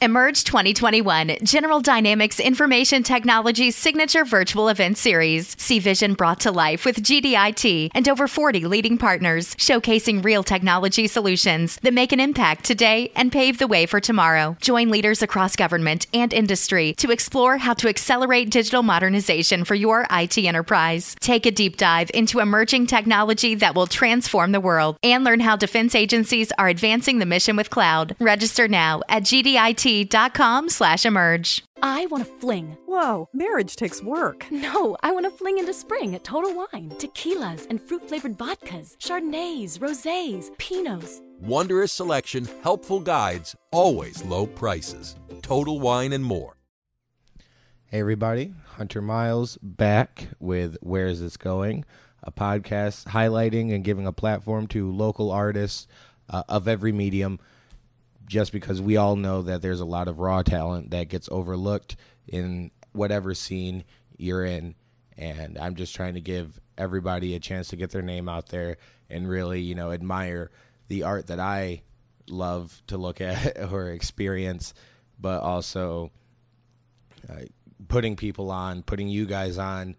Emerge 2021, General Dynamics Information Technology's signature virtual event series. See vision brought to life with GDIT and over 40 leading partners, showcasing real technology solutions that make an impact today and pave the way for tomorrow. Join leaders across government and industry to explore how to accelerate digital modernization for your IT enterprise. Take a deep dive into emerging technology that will transform the world and learn how defense agencies are advancing the mission with cloud. Register now at GDIT com slash emerge. I want to fling. Whoa, marriage takes work. No, I want to fling into spring at Total Wine. Tequilas and fruit flavored vodkas, Chardonnays, Rosés, Pinots. Wondrous selection, helpful guides, always low prices. Total Wine and more. Hey, everybody. Hunter Miles back with Where Is This Going? A podcast highlighting and giving a platform to local artists uh, of every medium just because we all know that there's a lot of raw talent that gets overlooked in whatever scene you're in. And I'm just trying to give everybody a chance to get their name out there and really, you know, admire the art that I love to look at or experience, but also uh, putting people on, putting you guys on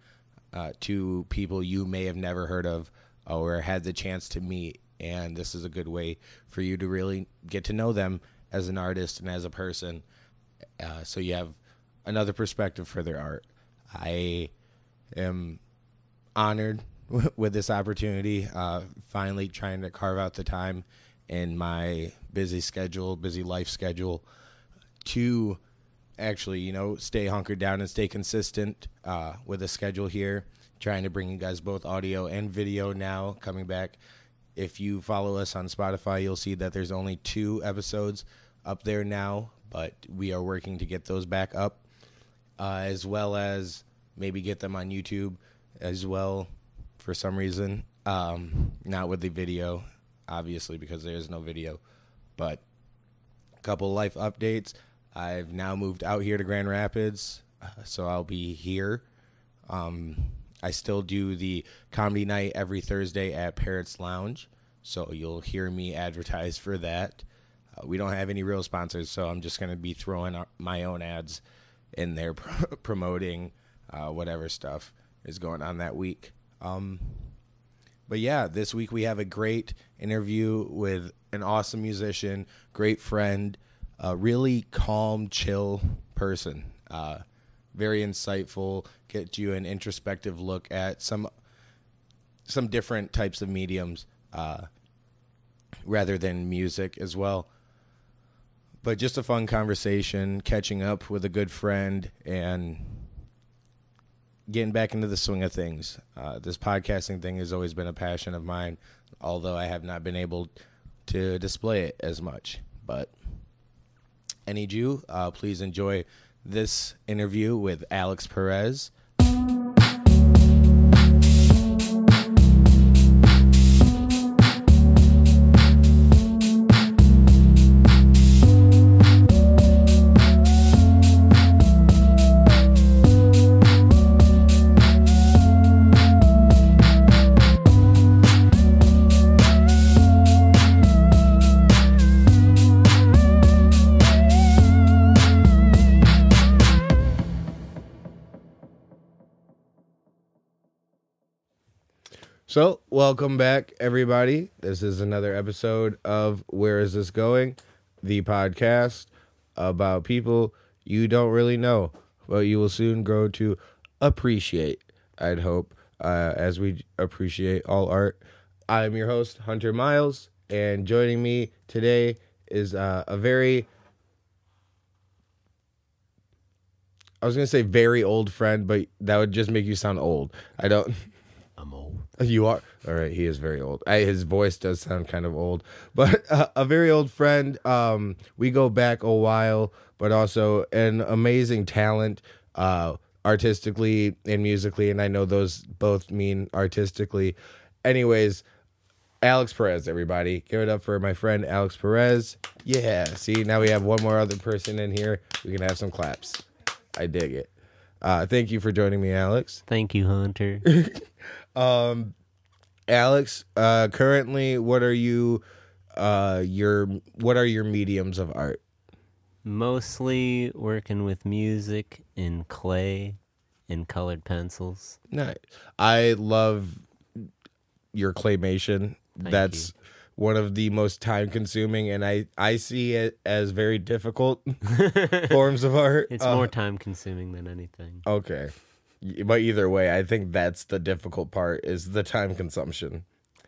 uh, to people you may have never heard of or had the chance to meet and this is a good way for you to really get to know them as an artist and as a person. Uh, so you have another perspective for their art. I am honored with this opportunity uh, finally trying to carve out the time in my busy schedule busy life schedule to actually you know stay hunkered down and stay consistent uh, with a schedule here trying to bring you guys both audio and video now coming back if you follow us on Spotify, you'll see that there's only two episodes up there now, but we are working to get those back up, uh, as well as maybe get them on YouTube as well for some reason. Um, not with the video, obviously, because there's no video, but a couple life updates. I've now moved out here to Grand Rapids, uh, so I'll be here. Um, I still do the comedy night every Thursday at Parrots Lounge, so you'll hear me advertise for that. Uh, we don't have any real sponsors, so I'm just going to be throwing my own ads in there promoting uh, whatever stuff is going on that week. Um, but yeah, this week we have a great interview with an awesome musician, great friend, a really calm, chill person. Uh, very insightful, get you an introspective look at some some different types of mediums uh, rather than music as well. But just a fun conversation, catching up with a good friend, and getting back into the swing of things. Uh, this podcasting thing has always been a passion of mine, although I have not been able to display it as much. But need you. Uh, please enjoy this interview with Alex Perez. So, welcome back, everybody. This is another episode of Where Is This Going? The podcast about people you don't really know, but you will soon grow to appreciate, I'd hope, uh, as we appreciate all art. I'm your host, Hunter Miles, and joining me today is uh, a very I was gonna say very old friend, but that would just make you sound old. I don't. You are all right. He is very old. I, his voice does sound kind of old, but uh, a very old friend. Um, we go back a while, but also an amazing talent, uh, artistically and musically. And I know those both mean artistically. Anyways, Alex Perez, everybody, give it up for my friend Alex Perez. Yeah. See, now we have one more other person in here. We can have some claps. I dig it. Uh, thank you for joining me, Alex. Thank you, Hunter. Um, Alex, uh, currently, what are you, uh, your what are your mediums of art? Mostly working with music in clay and colored pencils. Nice. I love your claymation. Thank That's one of the most time consuming and I I see it as very difficult forms of art. It's Uh, more time consuming than anything. Okay. But either way, I think that's the difficult part is the time consumption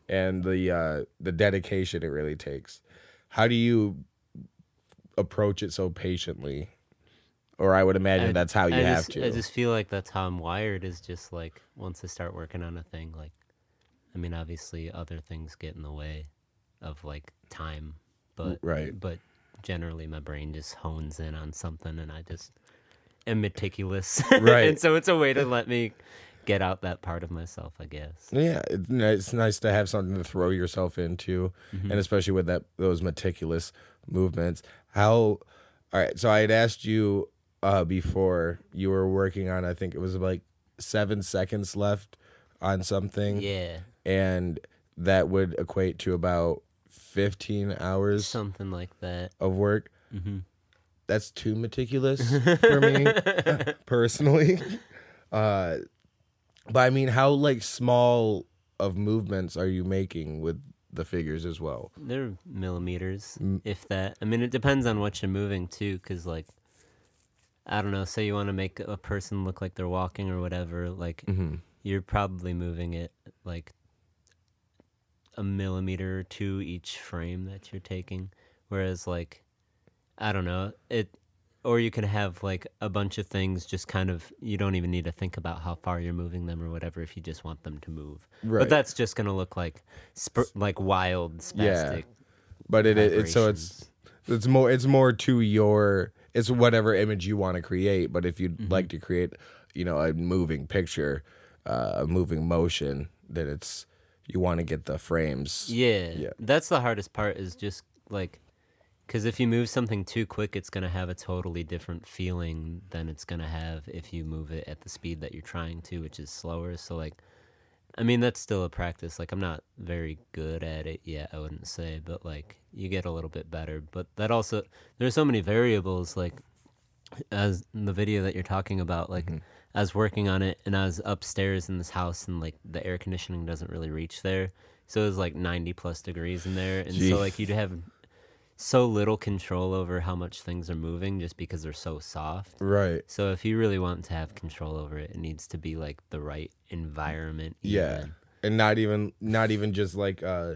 and the uh the dedication it really takes. How do you approach it so patiently? Or I would imagine I- that's how you I have just, to. I just feel like that's how I'm wired. Is just like once I start working on a thing, like, I mean, obviously other things get in the way of like time, but right. But generally, my brain just hones in on something, and I just am meticulous. Right. and so it's a way to let me get out that part of myself, I guess. Yeah, it's nice, to have something to throw yourself into, Mm-hmm. and especially with that those meticulous movements. How? All right, so I had asked you uh, before you were working on. I think it was like seven seconds left on something, Yeah, and that would equate to about fifteen hours something like that. of work. hmm That's too meticulous for me personally. Uh, but I mean, how like small of movements are you making with the figures as well? They're millimeters, Mm. if that. I mean, it depends on what you're moving too, because like, I don't know. Say you want to make a person look like they're walking or whatever. Like, Mm-hmm. you're probably moving it like a millimeter or two each frame that you're taking. Whereas like, I don't know it. Or you can have like a bunch of things just kind of you don't even need to think about how far you're moving them or whatever if you just want them to move. Right. But that's just gonna look like sp- like wild spastic. yeah. But it, it, it's so it's it's more it's more to your it's whatever image you want to create. But if you'd Mm-hmm. like to create, you know, a moving picture, uh, a moving motion, then it's you want to get the frames. Yeah, Yeah. That's the hardest part is just like, because if you move something too quick, it's going to have a totally different feeling than it's going to have if you move it at the speed that you're trying to, which is slower. So, like, I mean, that's still a practice. Like, I'm not very good at it yet, I wouldn't say, but like, you get a little bit better. But that also, there's so many variables. Like, as in the video that you're talking about, like, mm-hmm. I was working on it and I was upstairs in this house and like the air conditioning doesn't really reach there. So it was like 90 plus degrees in there. And Gee. so, like, you'd have so little control over how much things are moving just because they're so soft. Right. So if you really want to have control over it, it needs to be like the right environment. Yeah. even. And not even not even just like uh,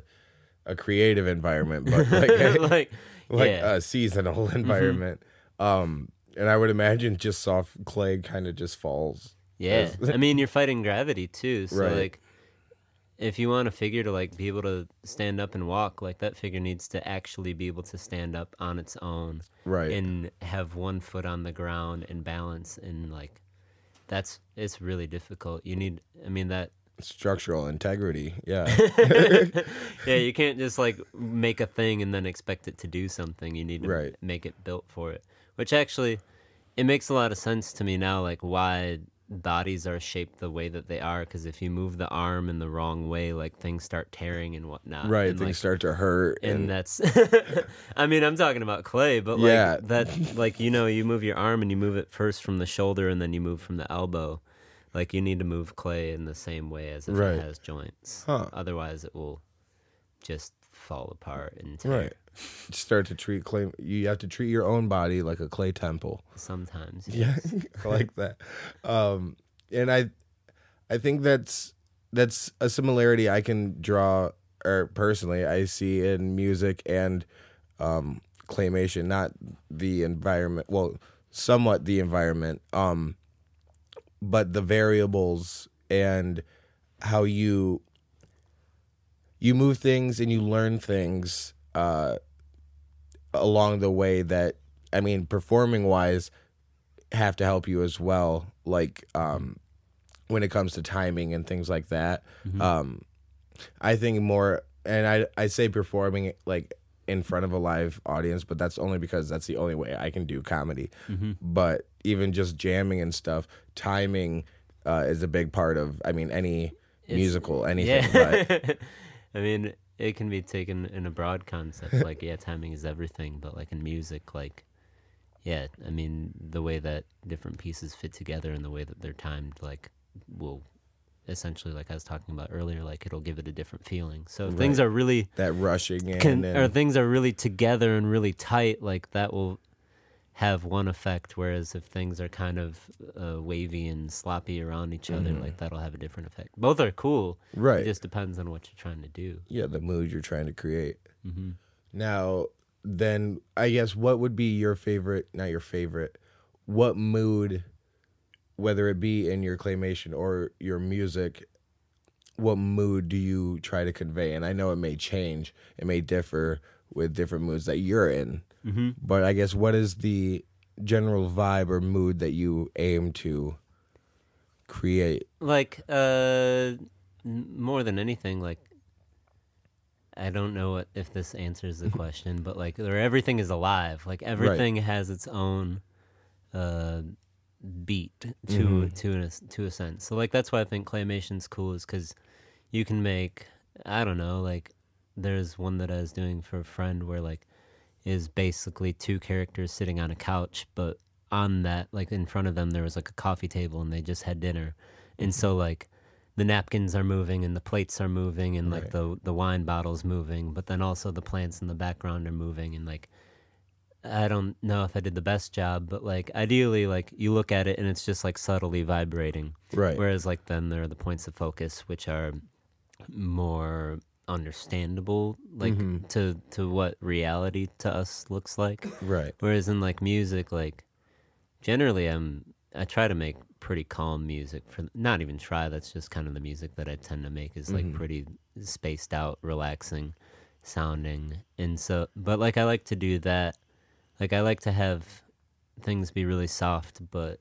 a creative environment, but like a- like, like yeah. Mm-hmm. a seasonal environment. Um, and I would imagine just soft clay kind of just falls. Yeah, As- I mean you're fighting gravity too. So Right. like, if you want a figure to like be able to stand up and walk, like that figure needs to actually be able to stand up on its own Right. and have one foot on the ground and balance and like, that's it's really difficult. You need, I mean that. Structural integrity. Yeah. yeah, you can't just like make a thing and then expect it to do something. You need to Right. make it built for it. Which actually, it makes a lot of sense to me now, like why bodies are shaped the way that they are. Because if you move the arm in the wrong way, like things start tearing and whatnot. right. and, Things like, start to hurt. and And, that's i mean i'm talking about clay but like Yeah. that like you know you move your arm and you move it first from the shoulder and then you move from the elbow like you need to move clay in the same way as if Right. it has joints Huh. otherwise it will just fall apart and tear right. Start to treat clay. You have to treat your own body like a clay temple. sometimes Yeah, I like that. Um, and I, I think that's that's a similarity I can draw, or personally I see in music and um, claymation. Not the environment, well, somewhat the environment, um, but the variables and how you you move things and you learn things uh, along the way that I mean, performing wise, have to help you as well. Like um, when it comes to timing and things like that. Um, I think more, and I I say performing like in front of a live audience, but that's only because that's the only way I can do comedy. But even just jamming and stuff, timing uh, is a big part of. I mean, any It's- musical, anything. yeah But i mean it can be taken in a broad concept like yeah timing is everything but like in music like yeah, I mean the way that different pieces fit together and the way that they're timed, like will essentially, like I was talking about earlier, like it'll give it a different feeling. So if things are really That rushing in can, and or things are really together and really tight, like that will have one effect. Whereas if things are kind of uh, wavy and sloppy around each other, like that'll have a different effect. Both are cool. Mm-hmm. Right. It just depends on what you're trying to do. yeah, the mood you're trying to create. hmm Now, then I guess what would be your favorite, not your favorite, what mood, whether it be in your claymation or your music, what mood do you try to convey? And I know it may change, it may differ with different moods that you're in, hmm but I guess what is the general vibe or mood that you aim to create? Like uh, more than anything, like I don't know what, if this answers the question, but like where everything is alive. Like everything has its own uh, beat to to an, to a sense. So like that's why I think claymation's cool is because you can make I don't know like there's one that I was doing for a friend where like is basically two characters sitting on a couch, but on that like in front of them there was like a coffee table and they just had dinner, and mm-hmm. so like the napkins are moving and the plates are moving and like Right. the the wine bottles moving, but then also the plants in the background are moving and like I don't know if I did the best job, but like ideally like you look at it and it's just like subtly vibrating. Right. Whereas like then there are the points of focus which are more understandable like Mm-hmm. to to what reality to us looks like. Right. Whereas in like music, like generally I'm I try to make pretty calm music for not even try, that's just kind of the music that I tend to make is like pretty spaced out, relaxing sounding. And so but like I like to do that. Like I like to have things be really soft but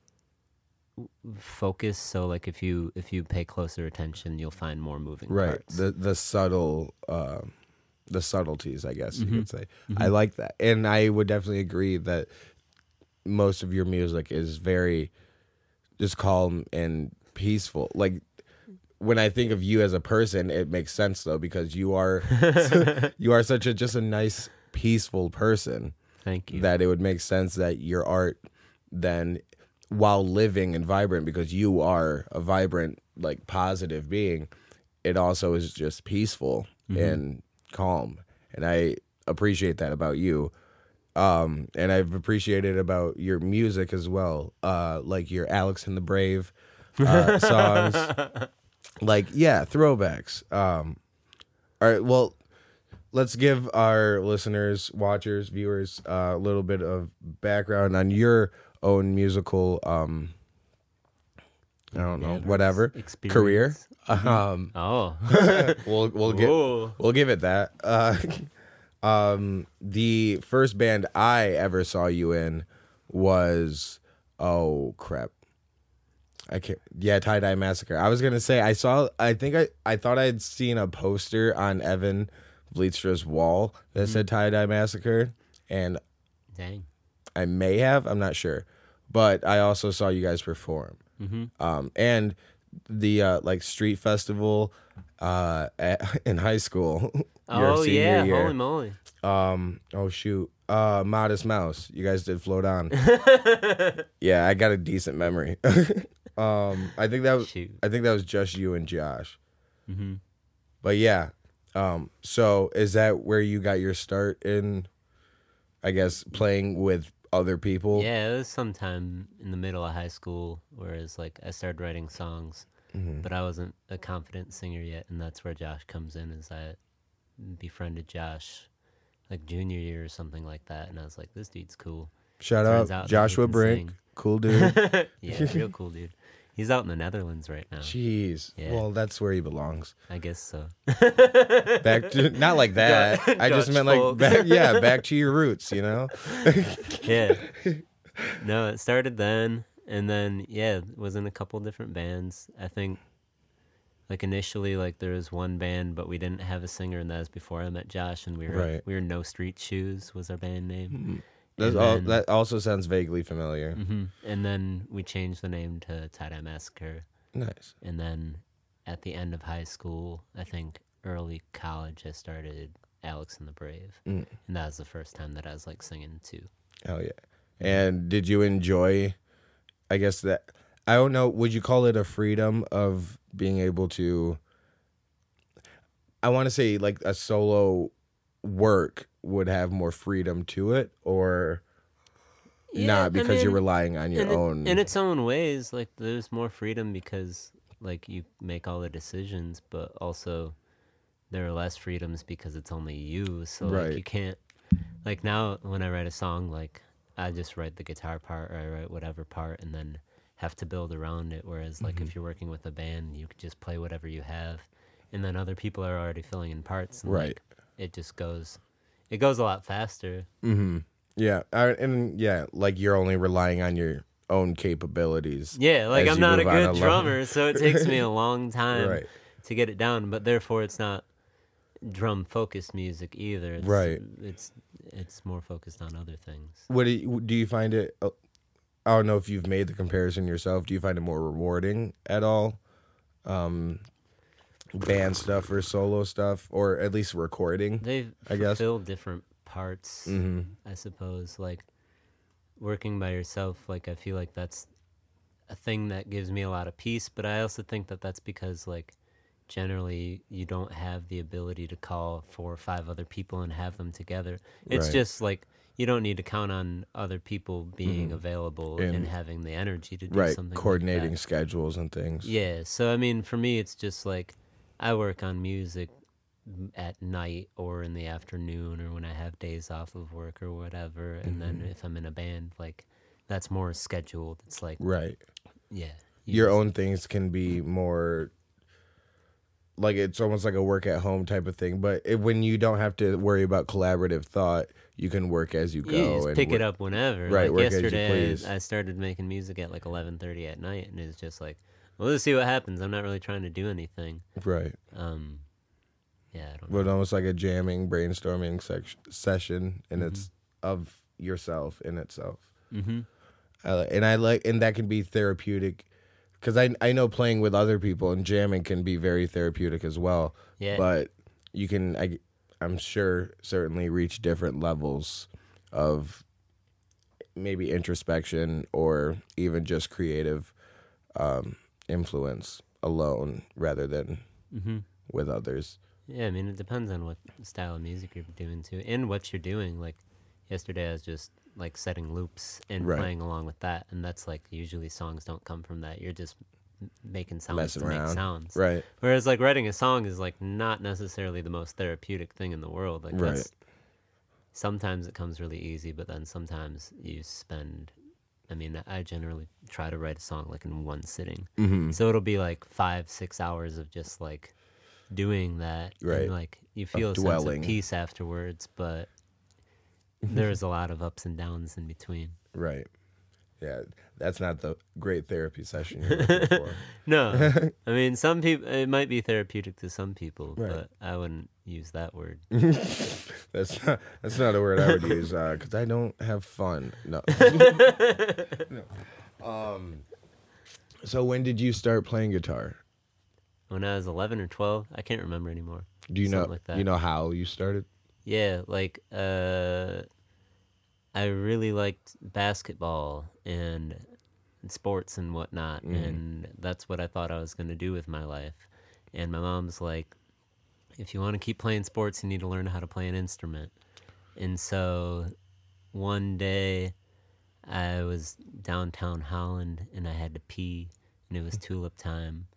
focus so like if you if you pay closer attention you'll find more moving right parts. the the subtle uh, the subtleties i guess Mm-hmm. you could say i like that and i would definitely agree that most of your music is very just calm and peaceful like when i think of you as a person it makes sense though because you are you are such a just a nice peaceful person Thank you. that it would make sense that your art then while living and vibrant because you are a vibrant like positive being it also is just peaceful and calm. And i appreciate that about you. Um and i've appreciated about your music as well uh like your alex and the brave uh, songs. Like yeah throwbacks. Um all right well let's give our listeners, watchers, viewers uh, a little bit of background on your own musical um I don't know, whatever career. Um oh. we'll we'll get Whoa. we'll give it that. Uh um the first band I ever saw you in was oh crap. I can't yeah, tie dye massacre. I was gonna say I saw I think I I thought I'd seen a poster on Evan Bleedstra's wall that said tie dye massacre and Dang. I may have, I'm not sure. But I also saw you guys perform. Um, and the uh, like street festival uh, at, in high school. Oh yeah, year. holy moly. Um, oh shoot. Uh, Modest Mouse. You guys did float on. yeah, I got a decent memory. um, I think that was Shoot. I think that was just you and Josh. Mm-hmm. But yeah. Um, so is that where you got your start in I guess playing with other people? Yeah, it was sometime in the middle of high school, whereas like I started writing songs, Mm-hmm. but I wasn't a confident singer yet, and that's where Josh comes in. Is I befriended Josh like junior year or something like that, and I was like, this dude's cool. Shout out out Joshua Brink. Cool dude. Yeah, real cool dude. He's out in the Netherlands right now. Jeez. Yeah. Well, that's where he belongs. I guess so. Back to not like that. I just meant like folk. back, yeah, back to your roots, you know? yeah. No, it started then, and then yeah, was in a couple different bands. I think, like initially, like there was one band, but we didn't have a singer, and that was before I met Josh, and we were Right. we were No Street Shoes was our band name. Hmm. That's all, then- that also sounds vaguely familiar. hmm And then we changed the name to Tie Dye Massacre, Nice. and then at the end of high school, I think early college, I started Alex and the Brave, Mm. and that was the first time that I was like singing too. Hell yeah. And did you enjoy? I guess that I don't know. Would you call it a freedom of being able to? I want to say like a solo work would have more freedom to it, or Yeah, not I because you're relying on your in, it- own. in its own ways like there's more freedom because like you make all the decisions but also there are less freedoms because it's only you so Right. like you can't like now when i write a song like i just write the guitar part or i write whatever part and then have to build around it whereas like Mm-hmm. if you're working with a band you can just play whatever you have and then other people are already filling in parts and Right. like, it just goes it goes a lot faster Mm-hmm. Yeah, I, and yeah, like you're only relying on your own capabilities. Yeah, like I'm not a good drummer, so it takes me a long time Right. to get it down. But therefore, it's not drum focused music either. It's, Right. It's it's more focused on other things. What do you, do you find it? uh, I don't know if you've made the comparison yourself. Do you find it more rewarding at all? Um, band stuff or solo stuff, or at least recording? They I guess. fulfill different parts, Mm-hmm. I suppose. Like working by yourself, like I feel like that's a thing that gives me a lot of peace. But I also think that that's because like generally you don't have the ability to call four or five other people and have them together. It's Right. just like you don't need to count on other people being available and, Mm-hmm. And- having the energy to do Right, something. like coordinating that. schedules and things. Yeah. So I mean, for me, it's just like I work on music at night or in the afternoon or when I have days off of work or whatever. And then Mm-hmm. if I'm in a band, like that's more scheduled. It's like Right. yeah, you Your own things can be more. Like it's almost like a work at home type of thing, but it, when you don't have to worry about collaborative thought, you can work as you go. You just and pick work- it up whenever. Right, Like work as you yesterday. I started making music at like 11:30 at night, and it's just like, well, let's see what happens. I'm not really trying to do anything. Right. Um, yeah, I don't know. but almost like a jamming, brainstorming sec- session, and Mm-hmm. it's of yourself in itself. hmm I li- and I like, and that can be therapeutic, because I I know playing with other people and jamming can be very therapeutic as well. Yeah. But you can, I, I'm sure, certainly reach different levels of maybe introspection or even just creative um, influence alone rather than hmm with others. Yeah, I mean, it depends on what style of music you're doing too, and what you're doing. Like yesterday, I was just like setting loops and Right. playing along with that, and that's like usually songs don't come from that. You're just making sounds Messing to make sounds. Right. Whereas like writing a song is like not necessarily the most therapeutic thing in the world. Like Right. sometimes it comes really easy, but then sometimes you spend. I mean, I generally try to write a song like in one sitting, Mm-hmm. so it'll be like five, six hours of just like doing that. Right. And like you feel a dwelling. sense of peace afterwards, but there's a lot of ups and downs in between. Right. Yeah, that's not the great therapy session you're looking for. No, I mean some people. It might be therapeutic to some people, Right. but I wouldn't use that word. That's not, that's not a word I would use because I don't have fun. No. no. Um. So when did you start playing guitar? When I was 11 or 12, I can't remember anymore. Do you know? Like that. You know how you started? Yeah, like uh, I really liked basketball and sports and whatnot, and that's what I thought I was gonna do with my life. And my mom's like, if you want to keep playing sports, you need to learn how to play an instrument. And so, one day, I was downtown Holland and I had to pee, and it was tulip time,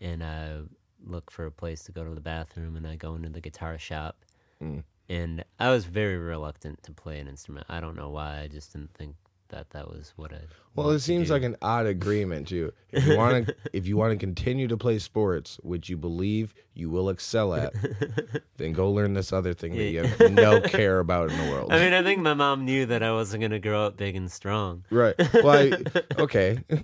and I look for a place to go to the bathroom, and I go into the guitar shop, mm. and I was very reluctant to play an instrument. I don't know why. I just didn't think that that was what I. Well, it seems like an odd agreement too. If you want to, if you want to continue to play sports, which you believe you will excel at, then go learn this other thing that you have no care about in the world. I mean, I think my mom knew that I wasn't gonna grow up big and strong. right? Well, I, okay. you're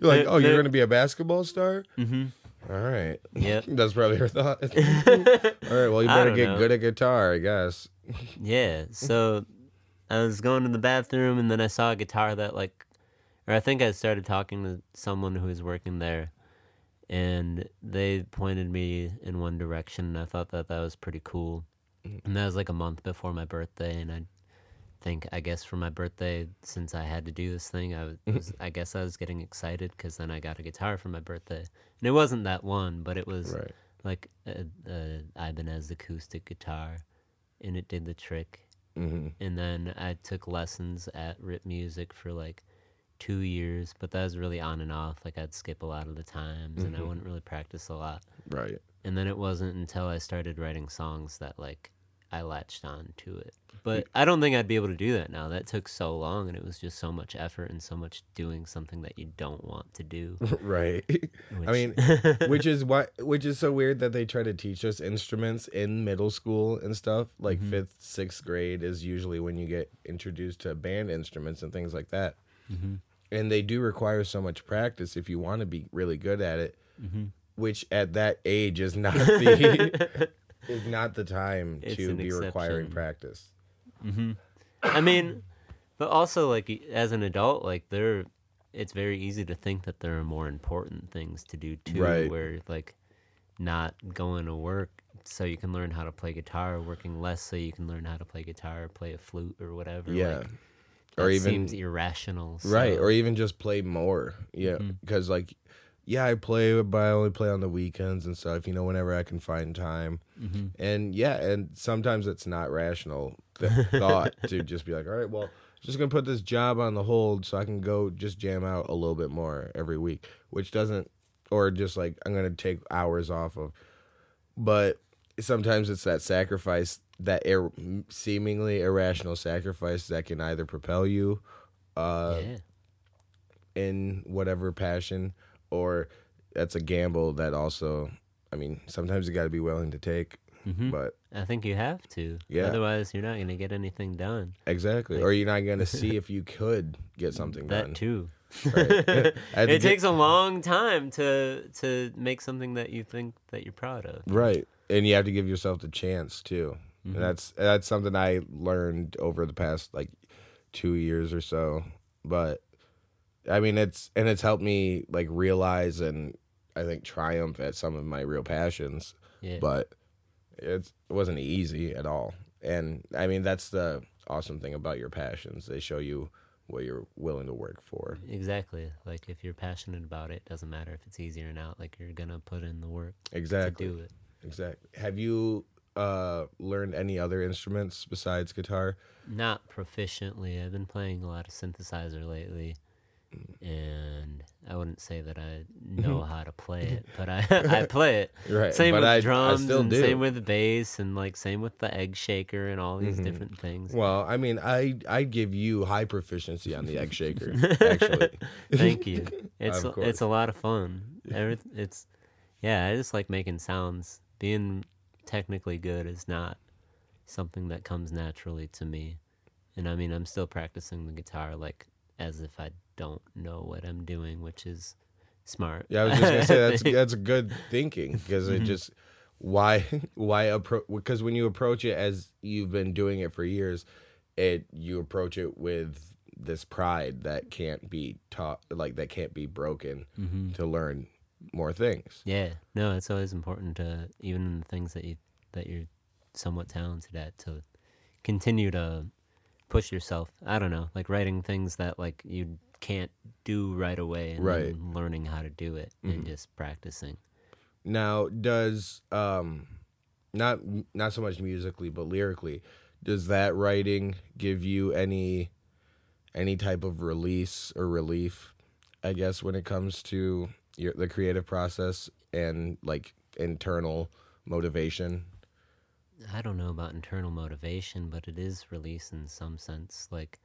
like, oh, you're gonna be a basketball star? Mm-hmm. All right. Yep. That's probably her thought. All right. Well, you better get know. good at guitar, I guess. Yeah. So I was going to the bathroom and then I saw a guitar that like or I think I started talking to someone who was working there and they pointed me in one direction and I thought that that was pretty cool. Mm. And that was like a month before my birthday and I think I guess for my birthday, since I had to do this thing, I was, was I guess I was getting excited because then I got a guitar for my birthday, and it wasn't that one, but it was Right. like a, a Ibanez acoustic guitar, and it did the trick. Hmm And then I took lessons at Rip Music for like two years, but that was really on and off. Like I'd skip a lot of the times, and I wouldn't really practice a lot. Right. And then it wasn't until I started writing songs that like I latched on to it. But I don't think I'd be able to do that now. That took so long, and it was just so much effort and so much doing something that you don't want to do. Right. I mean, which is why, which is so weird that they try to teach us instruments in middle school and stuff. Like Mm-hmm. fifth, sixth grade is usually when you get introduced to band instruments and things like that. Mm-hmm. And they do require so much practice if you want to be really good at it. Mm-hmm. Which at that age is not the is not the time It's to an be requiring exception. practice. I mean, but also like as an adult, like there, it's very easy to think that there are more important things to do too. Right. Where like not going to work so you can learn how to play guitar, working less so you can learn how to play guitar, or play a flute or whatever. Yeah. like, or even seems irrational. right or even just play more yeah Mm-hmm. because like yeah i play but i only play on the weekends and stuff you know whenever i can find time Mm-hmm. and yeah and sometimes it's not rational th- thought to just be like all right well just gonna put this job on the hold so i can go just jam out a little bit more every week which doesn't or just like i'm gonna take hours off of but sometimes it's that sacrifice that ir- seemingly irrational sacrifice that can either propel you uh yeah. in whatever passion or that's a gamble that also i mean sometimes you got to be willing to take Mhm. but I think you have to. Yeah. Otherwise, you're not going to get anything done. exactly or you're not going to see if you could get something That done too. Right. To it get- takes a long time to to make something that you think that you're proud of. right and you have to give yourself the chance too Mm-hmm. and that's that's something i learned over the past like two years or so but i mean it's and it's helped me like realize and i think triumph at some of my real passions Yeah. but it's, it wasn't easy at all. And I mean, that's the awesome thing about your passions. They show you what you're willing to work for. Exactly. Like if you're passionate about it, doesn't matter if it's easy or not. Like you're gonna put in the work Exactly. to do it. Exactly. Have you uh, learned any other instruments besides guitar? Not proficiently. I've been playing a lot of synthesizer lately, and I wouldn't say that I know how to play it, but I I play it. Right, Same but with I- I drums, still and do. same with the bass, and like same with the egg shaker and all Mm-hmm. these different things. Well, I mean, I I give you high proficiency on the egg shaker. Actually, Thank you. It's a- it's a lot of fun. Every, it's yeah, I just like making sounds. Being technically good is not something that comes naturally to me. And I mean, I'm still practicing the guitar like as if I don't know what I'm doing, which is smart. Yeah, I was just gonna say that's that's good thinking because Mm-hmm. it just why why approach because when you approach it as you've been doing it for years, it you approach it with this pride that can't be taught like that can't be broken Mm-hmm. to learn more things. Yeah, no, it's always important to even in the things that you that you're somewhat talented at to continue to push yourself. I don't know, like writing things that like you can't do right away, and Right. Mm-hmm. then learning how to do it and just practicing. Now, does um not not so much musically but lyrically, does that writing give you any any type of release or relief? I guess when it comes to your the creative process and like internal motivation. I don't know about internal motivation, but it is release in some sense. Like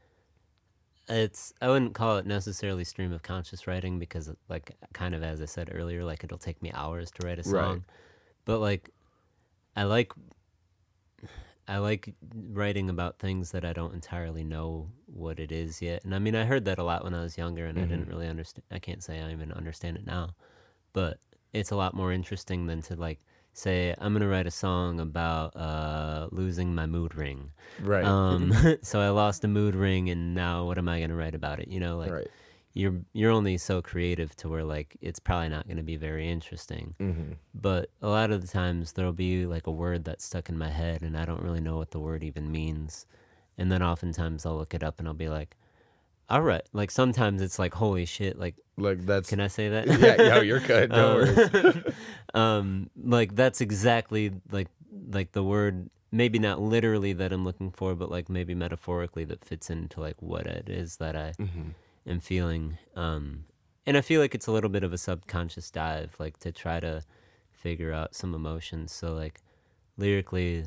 it's I wouldn't call it necessarily stream of conscious writing because like kind of as I said earlier, like it'll take me hours to write a Right. song. But like I like I like writing about things that I don't entirely know what it is yet. And I mean I heard that a lot when I was younger and I didn't mm-hmm. really understand I can't say I even understand it now. But it's a lot more interesting than to like say I'm gonna write a song about uh, losing my mood ring. Right. Um, so I lost a mood ring, and now what am I gonna write about it? You know, like right. you're you're only so creative to where like it's probably not gonna be very interesting. Mm-hmm. But a lot of the times there'll be like a word that's stuck in my head, and I don't really know what the word even means. and then oftentimes I'll look it up and I'll be like, all right. Like sometimes it's like, holy shit. Like, Like that's can I say that? yeah, no, you're good. No worries. um, like that's exactly like like the word. Maybe not literally that I'm looking for, but like maybe metaphorically that fits into like what it is that I am feeling. Um, and I feel like it's a little bit of a subconscious dive, like to try to figure out some emotions. So like lyrically,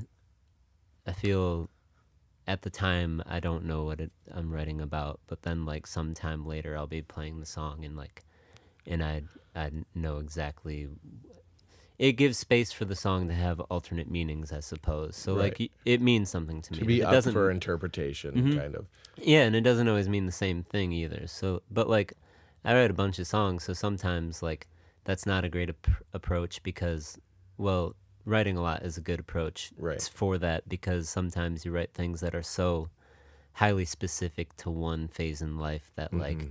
I feel at the time I don't know what it, I'm writing about, but then like sometime later I'll be playing the song and like, and I I know exactly. It gives space for the song to have alternate meanings, I suppose. So like Right. y- it means something to me. to be it up doesn't for interpretation, Mhm. kind of. yeah, and it doesn't always mean the same thing either. So, but like, I write a bunch of songs, so sometimes like that's not a great ap- approach because, well, writing a lot is a good approach Right. for that because sometimes you write things that are so highly specific to one phase in life that like Mm-hmm.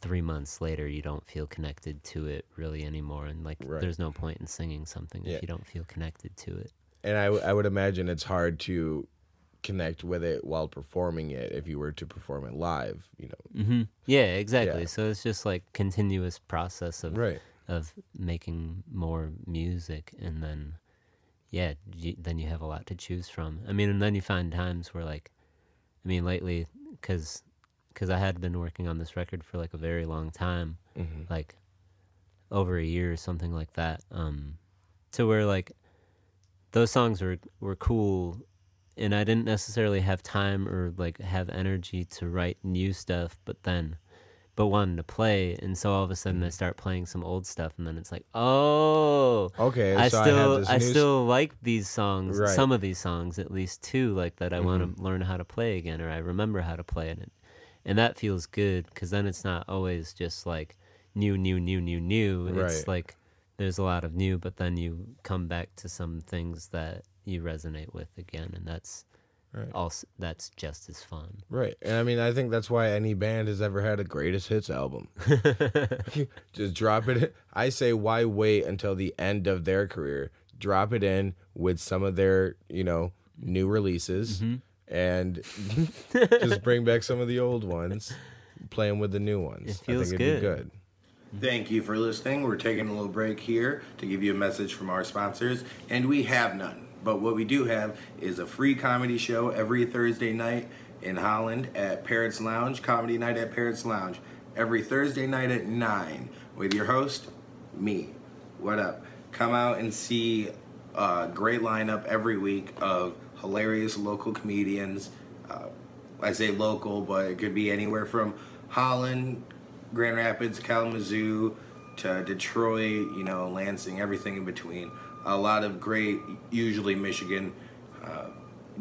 three months later you don't feel connected to it really anymore, and like Right. there's no point in singing something Yeah. if you don't feel connected to it. And I, w- I would imagine it's hard to connect with it while performing it if you were to perform it live, you know. hmm Yeah, exactly. Yeah. So it's just like continuous process of Right. of making more music and then yeah you, then you have a lot to choose from i mean and then you find times where like i mean lately because because i had been working on this record for like a very long time Mm-hmm. like over a year or something like that um to where like those songs were were cool and i didn't necessarily have time or like have energy to write new stuff but then but wanted to play and so all of a sudden i start playing some old stuff and then it's like oh Okay, I so I still this I, new s- still like these songs, Right. Mm-hmm. some of these songs at least too, like that I want to learn how to play again, or I remember how to play it, and that feels good because then it's not always just like new, new, new, new, new. It's like there's a lot of new, but then you come back to some things that you resonate with again, and that's Right. also that's just as fun. Right. And I mean, I think that's why any band has ever had a greatest hits album. Just drop it. I say, why wait until the end of their career? Drop it in with some of their, you know, new releases Mm-hmm. and just bring back some of the old ones, play them with the new ones. It feels I think it'd good. be good. Thank you for listening. We're taking a little break here to give you a message from our sponsors, and we have none. But what we do have is a free comedy show every Thursday night in Holland at Parrots Lounge, Comedy Night at Parrots Lounge, every Thursday night at 9 with your host, me. What up? Come out and see a great lineup every week of hilarious local comedians. Uh, I say local, but it could be anywhere from Holland, Grand Rapids, Kalamazoo, to Detroit, you know, Lansing, everything in between. A lot of great, usually Michigan uh,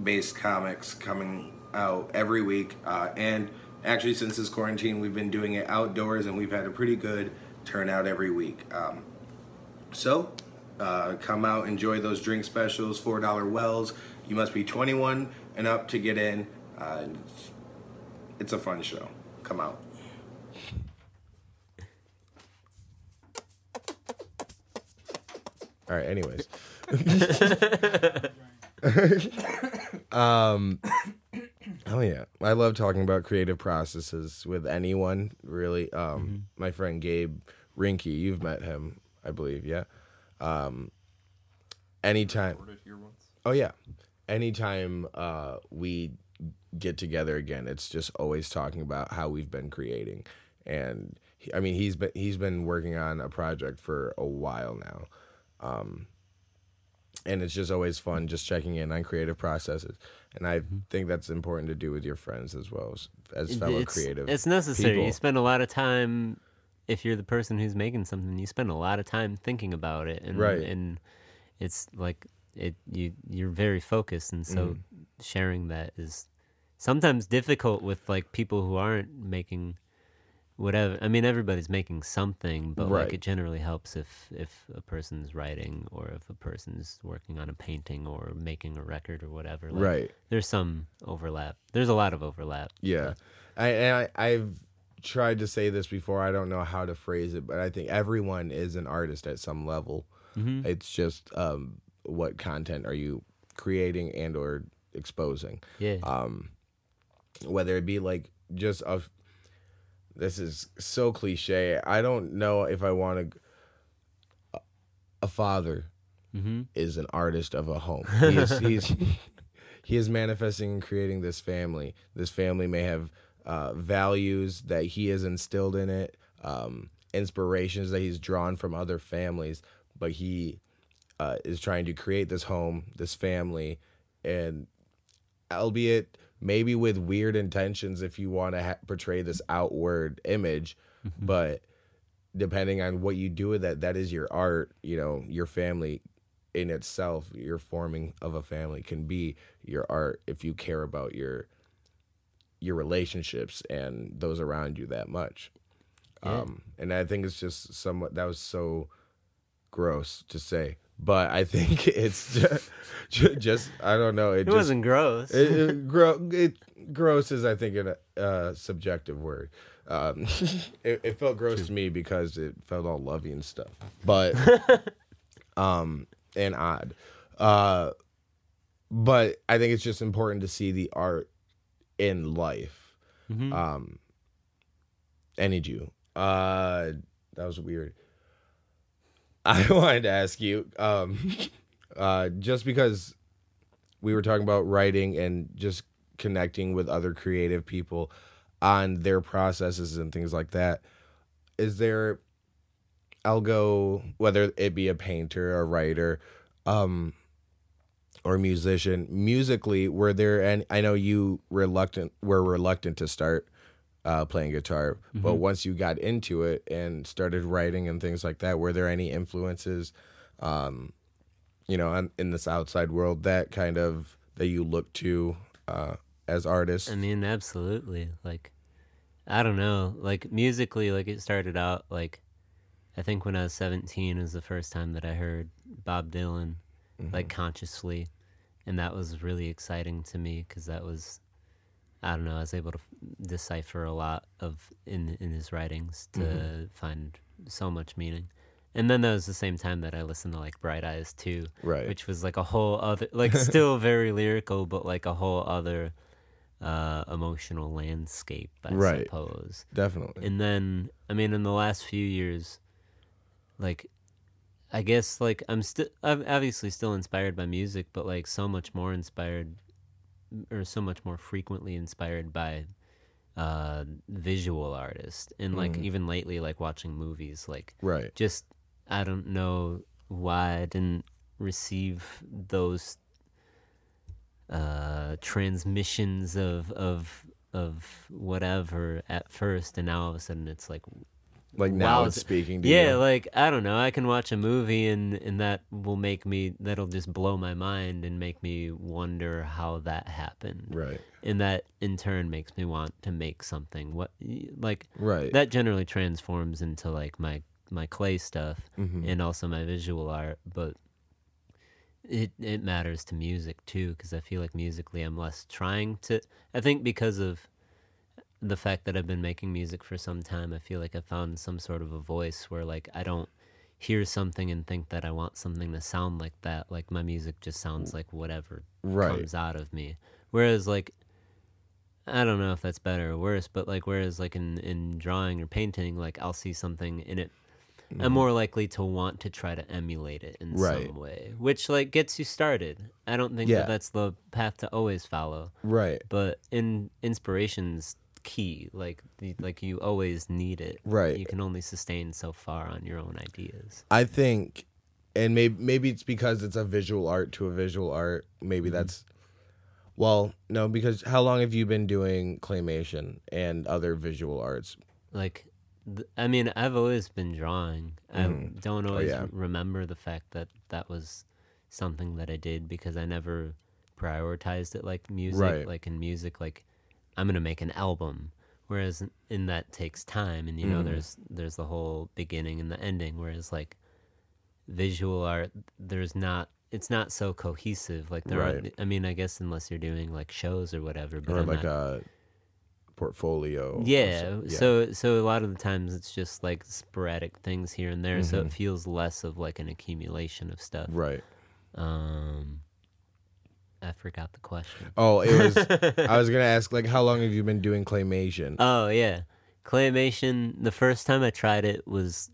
based comics coming out every week. Uh, and actually, since this quarantine, we've been doing it outdoors and we've had a pretty good turnout every week. Um, so, uh, come out, enjoy those drink specials, $4 wells. You must be 21 and up to get in. Uh, it's, it's a fun show. Come out. All right. Anyways. um. Oh yeah, I love talking about creative processes with anyone. Really, um, my friend Gabe Rinky, you've met him, I believe. Yeah. Um. Anytime. Oh yeah. Anytime uh, we get together again, it's just always talking about how we've been creating, and I mean he's been he's been working on a project for a while now and it's just always fun just checking in on creative processes and i think that's important to do with your friends as well as, as fellow it's, creative It's necessary. people. You spend a lot of time if you're the person who's making something. You spend a lot of time thinking about it, and Right. and it's like it you you're very focused, and so Mm-hmm. sharing that is sometimes difficult with like people who aren't making whatever. I mean, everybody's making something, but Right. like it generally helps if if a person's writing or if a person's working on a painting or making a record or whatever. Like, Right. There's some overlap. There's a lot of overlap. yeah I, and I i've tried to say this before i don't know how to phrase it but i think everyone is an artist at some level Mm-hmm. it's just um, what content are you creating and or exposing Yeah. um, whether it be like just a this is so cliche. I don't know if I want to a father Mm-hmm. is an artist of a home. He is, he's he is manifesting and creating this family. This family may have uh, values that he has instilled in it, um, inspirations that he's drawn from other families, but he uh, is trying to create this home, this family, and albeit maybe with weird intentions if you want to ha- portray this outward image, but depending on what you do with that, that is your art. You know, your family in itself, your forming of a family can be your art if you care about your your relationships and those around you that much. Um, and I think it's just somewhat that was so gross to say, but I think it's just, just I don't know. It, It just, wasn't gross. it, it, gro- it gross is I think a uh, subjective word. Um, it, it felt gross to me because it felt all lovey and stuff, but um, and odd. Uh, but I think it's just important to see the art in life. Mhm. Um, any Jew. Uh, that was weird. I wanted to ask you, um, uh, just because we were talking about writing and just connecting with other creative people on their processes and things like that. Is there, I'll go, whether it be a painter, a writer, um, or musician, musically, were there, and I know you reluctant, were reluctant to start uh, playing guitar, but once you got into it and started writing and things like that, were there any influences, um, you know, on, in this outside world that kind of that you look to uh, as artists? I mean, absolutely. Like, I don't know. Like musically, like it started out like, I think when I was seventeen is the first time that I heard Bob Dylan, like consciously, and that was really exciting to me because that was, I don't know, I was able to f- decipher a lot of in in his writings to find so much meaning. And then that was the same time that I listened to like Bright Eyes too, Right. which was like a whole other, like still very lyrical, but like a whole other uh, emotional landscape, I Right. suppose. Definitely. And then, I mean, in the last few years, like, I guess, like, I'm still, I'm obviously still inspired by music, but like, so much more inspired, or so much more frequently inspired by uh visual artists and like even lately like watching movies like right. just I don't know why I didn't receive those uh, transmissions of of of whatever at first, and now all of a sudden it's like Like now wow, it's speaking to yeah, you. Yeah, like I don't know. I can watch a movie and and that will make me that'll just blow my mind and make me wonder how that happened. Right. And that in turn makes me want to make something. What like Right. that generally transforms into like my my clay stuff Mm-hmm. and also my visual art, but it it matters to music too because I feel like musically I'm less trying to. I think because of the fact that I've been making music for some time, I feel like I found some sort of a voice where like I don't hear something and think that I want something to sound like that. Like my music just sounds like whatever Right. comes out of me. Whereas like I don't know if that's better or worse, but like whereas like in in drawing or painting, like I'll see something in it I'm more likely to want to try to emulate it in Mm-hmm. Right. some way, which like gets you started. I don't think Yeah. that that's the path to always follow, Right. but in inspiration's key. Like like you always need it. Right. You can only sustain so far on your own ideas. I think, and maybe maybe it's because it's a visual art to a visual art. Maybe Mm-hmm. that's. Well, no, because how long have you been doing claymation and other visual arts? Like, th- I mean, I've always been drawing. I don't always Mm-hmm. Oh, yeah. remember the fact that that was something that I did because I never prioritized it like music. Right. Like in music, like I'm gonna make an album. Whereas in- that takes time, and you Mm-hmm. know, there's there's the whole beginning and the ending. Whereas like visual art, there's not. It's not so cohesive. Like there Right. are. I mean, I guess unless you're doing like shows or whatever. But Or I'm like not- a portfolio? yeah. so- yeah. So so a lot of the times it's just like sporadic things here and there, so Mm-hmm. it feels less of like an accumulation of stuff. Right. Um I forgot the question. Oh, it was. I was gonna ask like, how long have you been doing claymation? Oh yeah, claymation. The first time I tried it was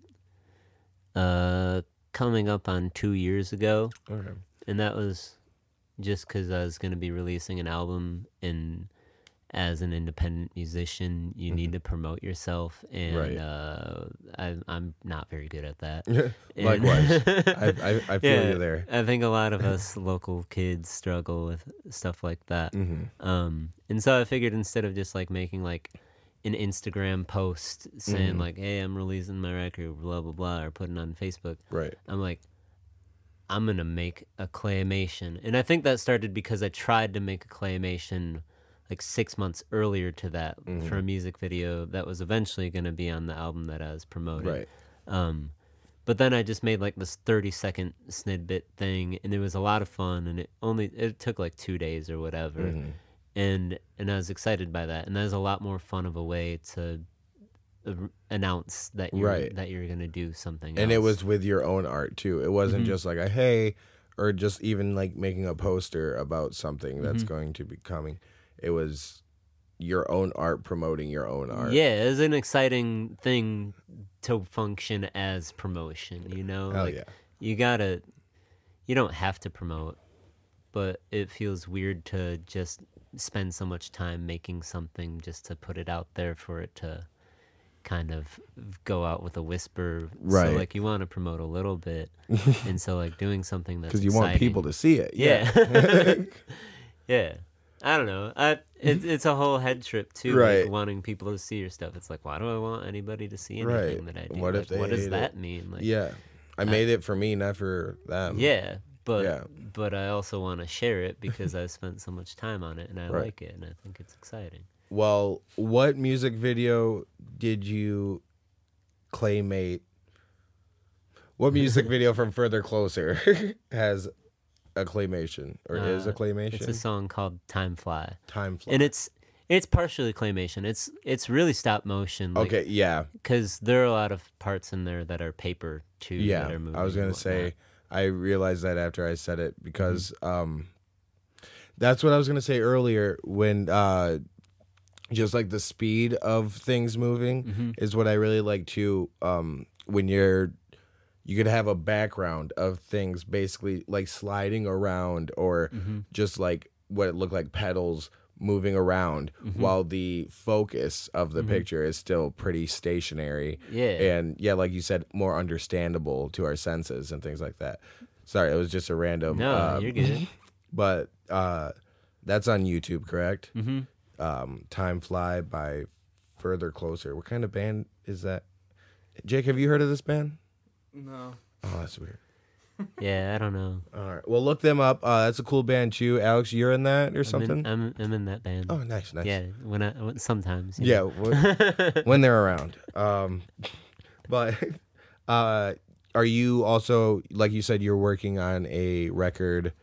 uh coming up on two years ago, Okay. and that was just because I was gonna be releasing an album, and as an independent musician, you need to promote yourself, and Mm-hmm. Right. uh, I, I'm not very good at that. Likewise, I, I, I feel yeah, you there. I think a lot of us local kids struggle with stuff like that. Mm-hmm. Um, and so I figured instead of just like making like an Instagram post saying Mhm. like, "Hey, I'm releasing my record," blah blah blah, or putting on Facebook, Right. I'm like, I'm gonna make a claymation, and I think that started because I tried to make a claymation like six months earlier to that Mm-hmm. for a music video that was eventually gonna be on the album that I was promoting. Right. Um, but then I just made like this 30 second snidbit thing, and it was a lot of fun, and it only it took like two days or whatever, Mm-hmm. and and I was excited by that, and that was a lot more fun of a way to announce that you're Right. that you're gonna do something. And it was with your own art too. It wasn't Mm-hmm. just like a hey, or just even like making a poster about something that's Mm-hmm. going to be coming. It was your own art promoting your own art. Yeah, it was an exciting thing to function as promotion, you know? Hell like yeah. you gotta you don't have to promote, but it feels weird to just spend so much time making something just to put it out there for it to kind of go out with a whisper. Right. So like you want to promote a little bit. and so like doing something that's Because you want people to see it. Yeah. yeah. I don't know. I it, it's a whole head trip too. Right. Like wanting people to see your stuff. It's like, why do I want anybody to see Right. anything that I do? What Like, what does that it? mean? Like, yeah. I made it for me, not for them. yeah, but Yeah. but I also want to share it because I spent so much time on it and I Right. like it and I think it's exciting. Well, what music video did you claymate? What music video from Further Closer has claymation or is a Uh, claymation? It's a song called Time Fly, Time flies. and it's it's partially claymation. It's it's really stop motion. Like, okay, yeah, because there are a lot of parts in there that are paper too. that yeah. are moving I was gonna and say. I realized that after I said it because um, that's what I was gonna say earlier when uh, just like the speed of things moving Mm-hmm. is what I really like too. Um, when you're you could have a background of things basically like sliding around or Mm-hmm. just like what it looked like pedals moving around Mm-hmm. while the focus of the picture is still pretty stationary Yeah. and yeah like you said more understandable to our senses and things like that sorry it was just a random No, uh, you're good. but uh that's on youtube correct hmm um time fly by further closer what kind of band is that jake have you heard of this band No. oh that's weird Yeah, I don't know. all right well look them up uh that's a cool band too alex you're in that or I'm something in, I'm, I'm in that band. oh nice nice Yeah, when I when, sometimes. you yeah when, when they're around um but uh are you also like you said you're working on a record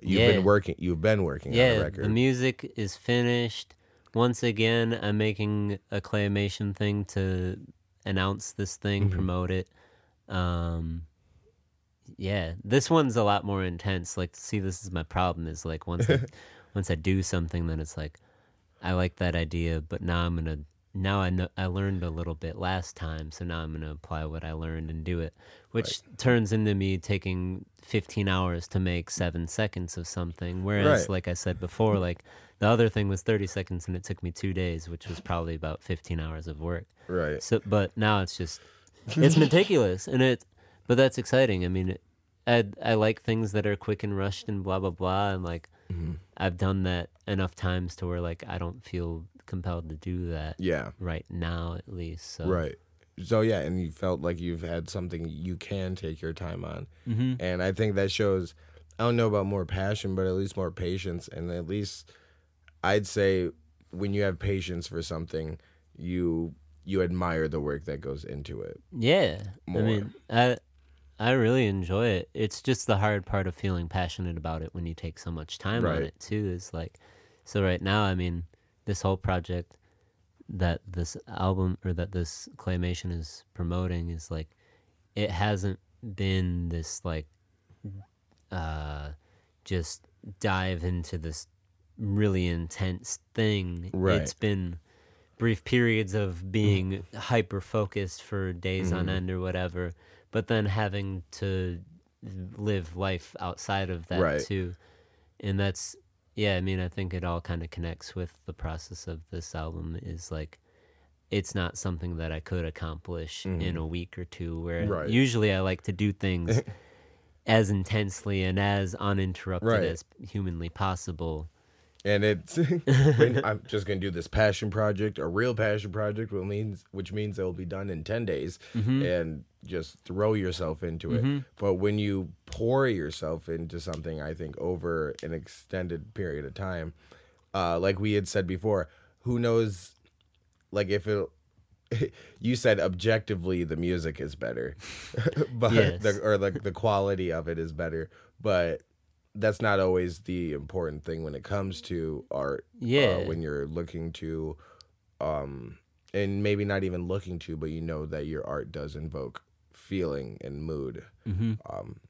you've Yeah. been working you've been working on a yeah. record The music is finished. Once again, I'm making a claymation thing to announce this thing, Mm-hmm. promote it. Um, yeah, this one's a lot more intense. Like, see, this is my problem. Is like once I, once I do something, then it's like I like that idea, but now I'm gonna now I know I learned a little bit last time, so now I'm gonna apply what I learned and do it, which turns into me taking 15 hours to make seven seconds of something. Whereas, Right. like I said before, like the other thing was 30 seconds and it took me two days, which was probably about 15 hours of work. right So, but now it's just it's meticulous and it, but that's exciting. I mean, I I like things that are quick and rushed and blah blah blah, and like Mm-hmm. I've done that enough times to where like I don't feel compelled to do that yeah right now at least. So right so yeah and you felt like you've had something you can take your time on hmm and i think that shows i don't know about more passion but at least more patience and at least i'd say when you have patience for something you you admire the work that goes into it Yeah, More. I mean, I I really enjoy it. It's just the hard part of feeling passionate about it when you take so much time on it too. Is like, so right now, I mean, this whole project that this album or that this claymation is promoting is like, it hasn't been this like, uh, just dive into this really intense thing. Right. It's been brief periods of being mm. hyper focused for days on mm. end or whatever, but then having to live life outside of that Right. too. And that's yeah, I mean, I think it all kind of connects with the process of this album is like it's not something that I could accomplish in mm-hmm. a week or two where Right. usually I like to do things as intensely and as uninterrupted Right. as humanly possible. And it's when I'm just gonna do this passion project, a real passion project, which means which means it will be done in ten days, and just throw yourself into it. But when you pour yourself into something, I think over an extended period of time, uh, like we had said before, who knows, like if it. You said objectively the music is better, but Yes. the, or like the quality of it is better, but that's not always the important thing when it comes to art. uh, Yeah. when you're looking to, um, and maybe not even looking to, but you know that your art does invoke feeling and mood. Mm-hmm. Um,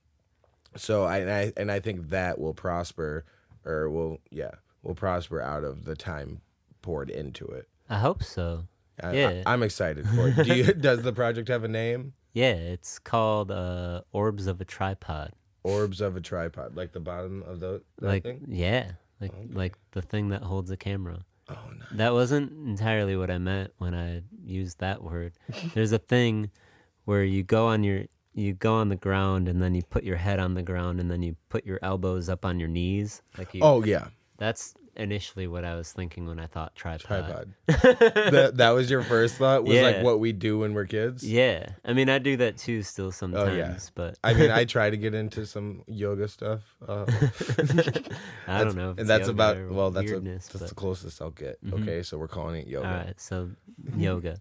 so I and, I and I think that will prosper, or will yeah will prosper out of the time poured into it. I hope so. I, Yeah. I, am excited for it. Do you, does the project have a name? Yeah, it's called uh, Orbs of a Tripod. Orbs of a tripod, like the bottom of the that like thing. yeah, like like the thing that holds a camera. Oh no. That wasn't entirely what I meant when I used that word. There's a thing where you go on your you go on the ground and then you put your head on the ground and then you put your elbows up on your knees. Like you, Oh yeah, that's initially what I was thinking when I thought tripod. tripod. that that was your first thought. Was like what we do when we're kids. Yeah, I mean I do that too still sometimes, Oh, yeah. but I mean, I try to get into some yoga stuff. Uh, I don't know. and that's about well, that's a, that's but- the closest I'll get. Okay, so we're calling it yoga. all right. So yoga.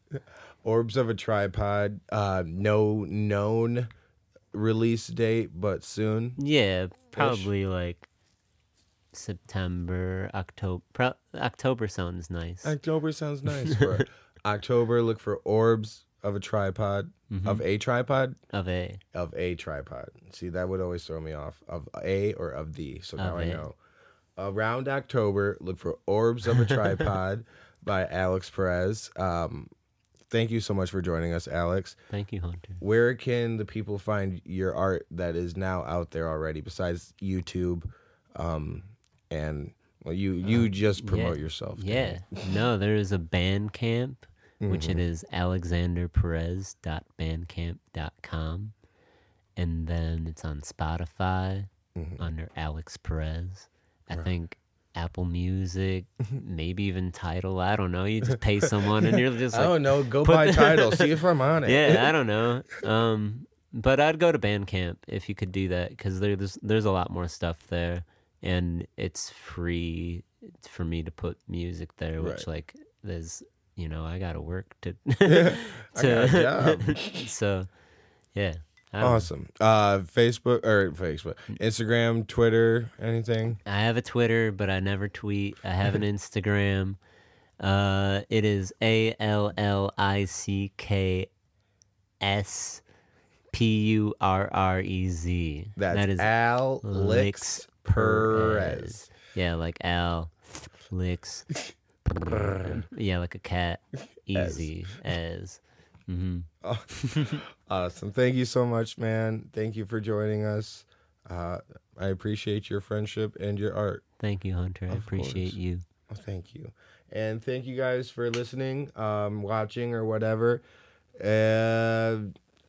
Orbs of a tripod. Uh, no known release date, but soon. Yeah, probably like September, October. Pro- October sounds nice. October sounds nice. For October, look for orbs of a tripod. Of a tripod. of a Of a tripod. See, that would always throw me off. Of a or of the. So now Of I a. know. Around October, look for Orbs of a Tripod by Alex Perez. Um, thank you so much for joining us, Alex. thank you, Hunter. Where can the people find your art that is now out there already, besides YouTube? Um, and well, you you just promote Uh, yeah. yourself. Yeah. no, there is a Bandcamp, which it is alexanderperez.bandcamp.com. And then it's on Spotify under Alex Perez. I think Apple Music, maybe even Tidal. I don't know. You just pay someone and you're just I like, don't know. Go buy Tidal. See if I'm on it. yeah, I don't know. Um, but I'd go to Bandcamp if you could do that because there's there's a lot more stuff there, and it's free for me to put music there. Which Right. like there's you know I gotta work to I got a job. so yeah. Awesome. Uh, Facebook or Facebook, Instagram, Twitter, anything? I have a Twitter, but I never tweet. I have an Instagram. Uh, it is A L L I C K S P U R R E Z. That's that is Alex Perez. Yeah, like Al licks. yeah, like a cat. Easy as. hmm Awesome. Thank you so much, man. Thank you for joining us. Uh, I appreciate your friendship and your art. Thank you, Hunter. I appreciate course. you. Oh, thank you. And thank you guys for listening, um, watching, or whatever. Uh,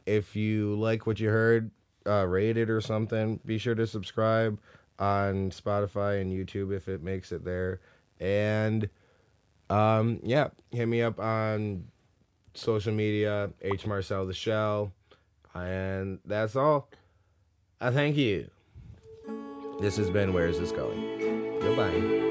if you like what you heard, uh, rate it or something. Be sure to subscribe on Spotify and YouTube if it makes it there. And um, yeah, hit me up on social media, H Marcel the Shell. And that's all. I thank you. This has been Where's This Going? Goodbye.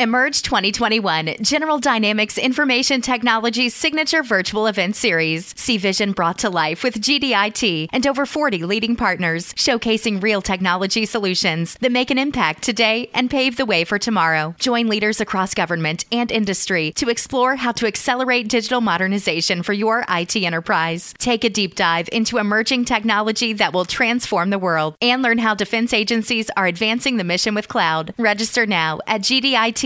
Emerge 2021, General Dynamics Information Technology's signature virtual event series. See vision brought to life with GDIT and over 40 leading partners, showcasing real technology solutions that make an impact today and pave the way for tomorrow. Join leaders across government and industry to explore how to accelerate digital modernization for your IT enterprise. Take a deep dive into emerging technology that will transform the world and learn how defense agencies are advancing the mission with cloud. Register now at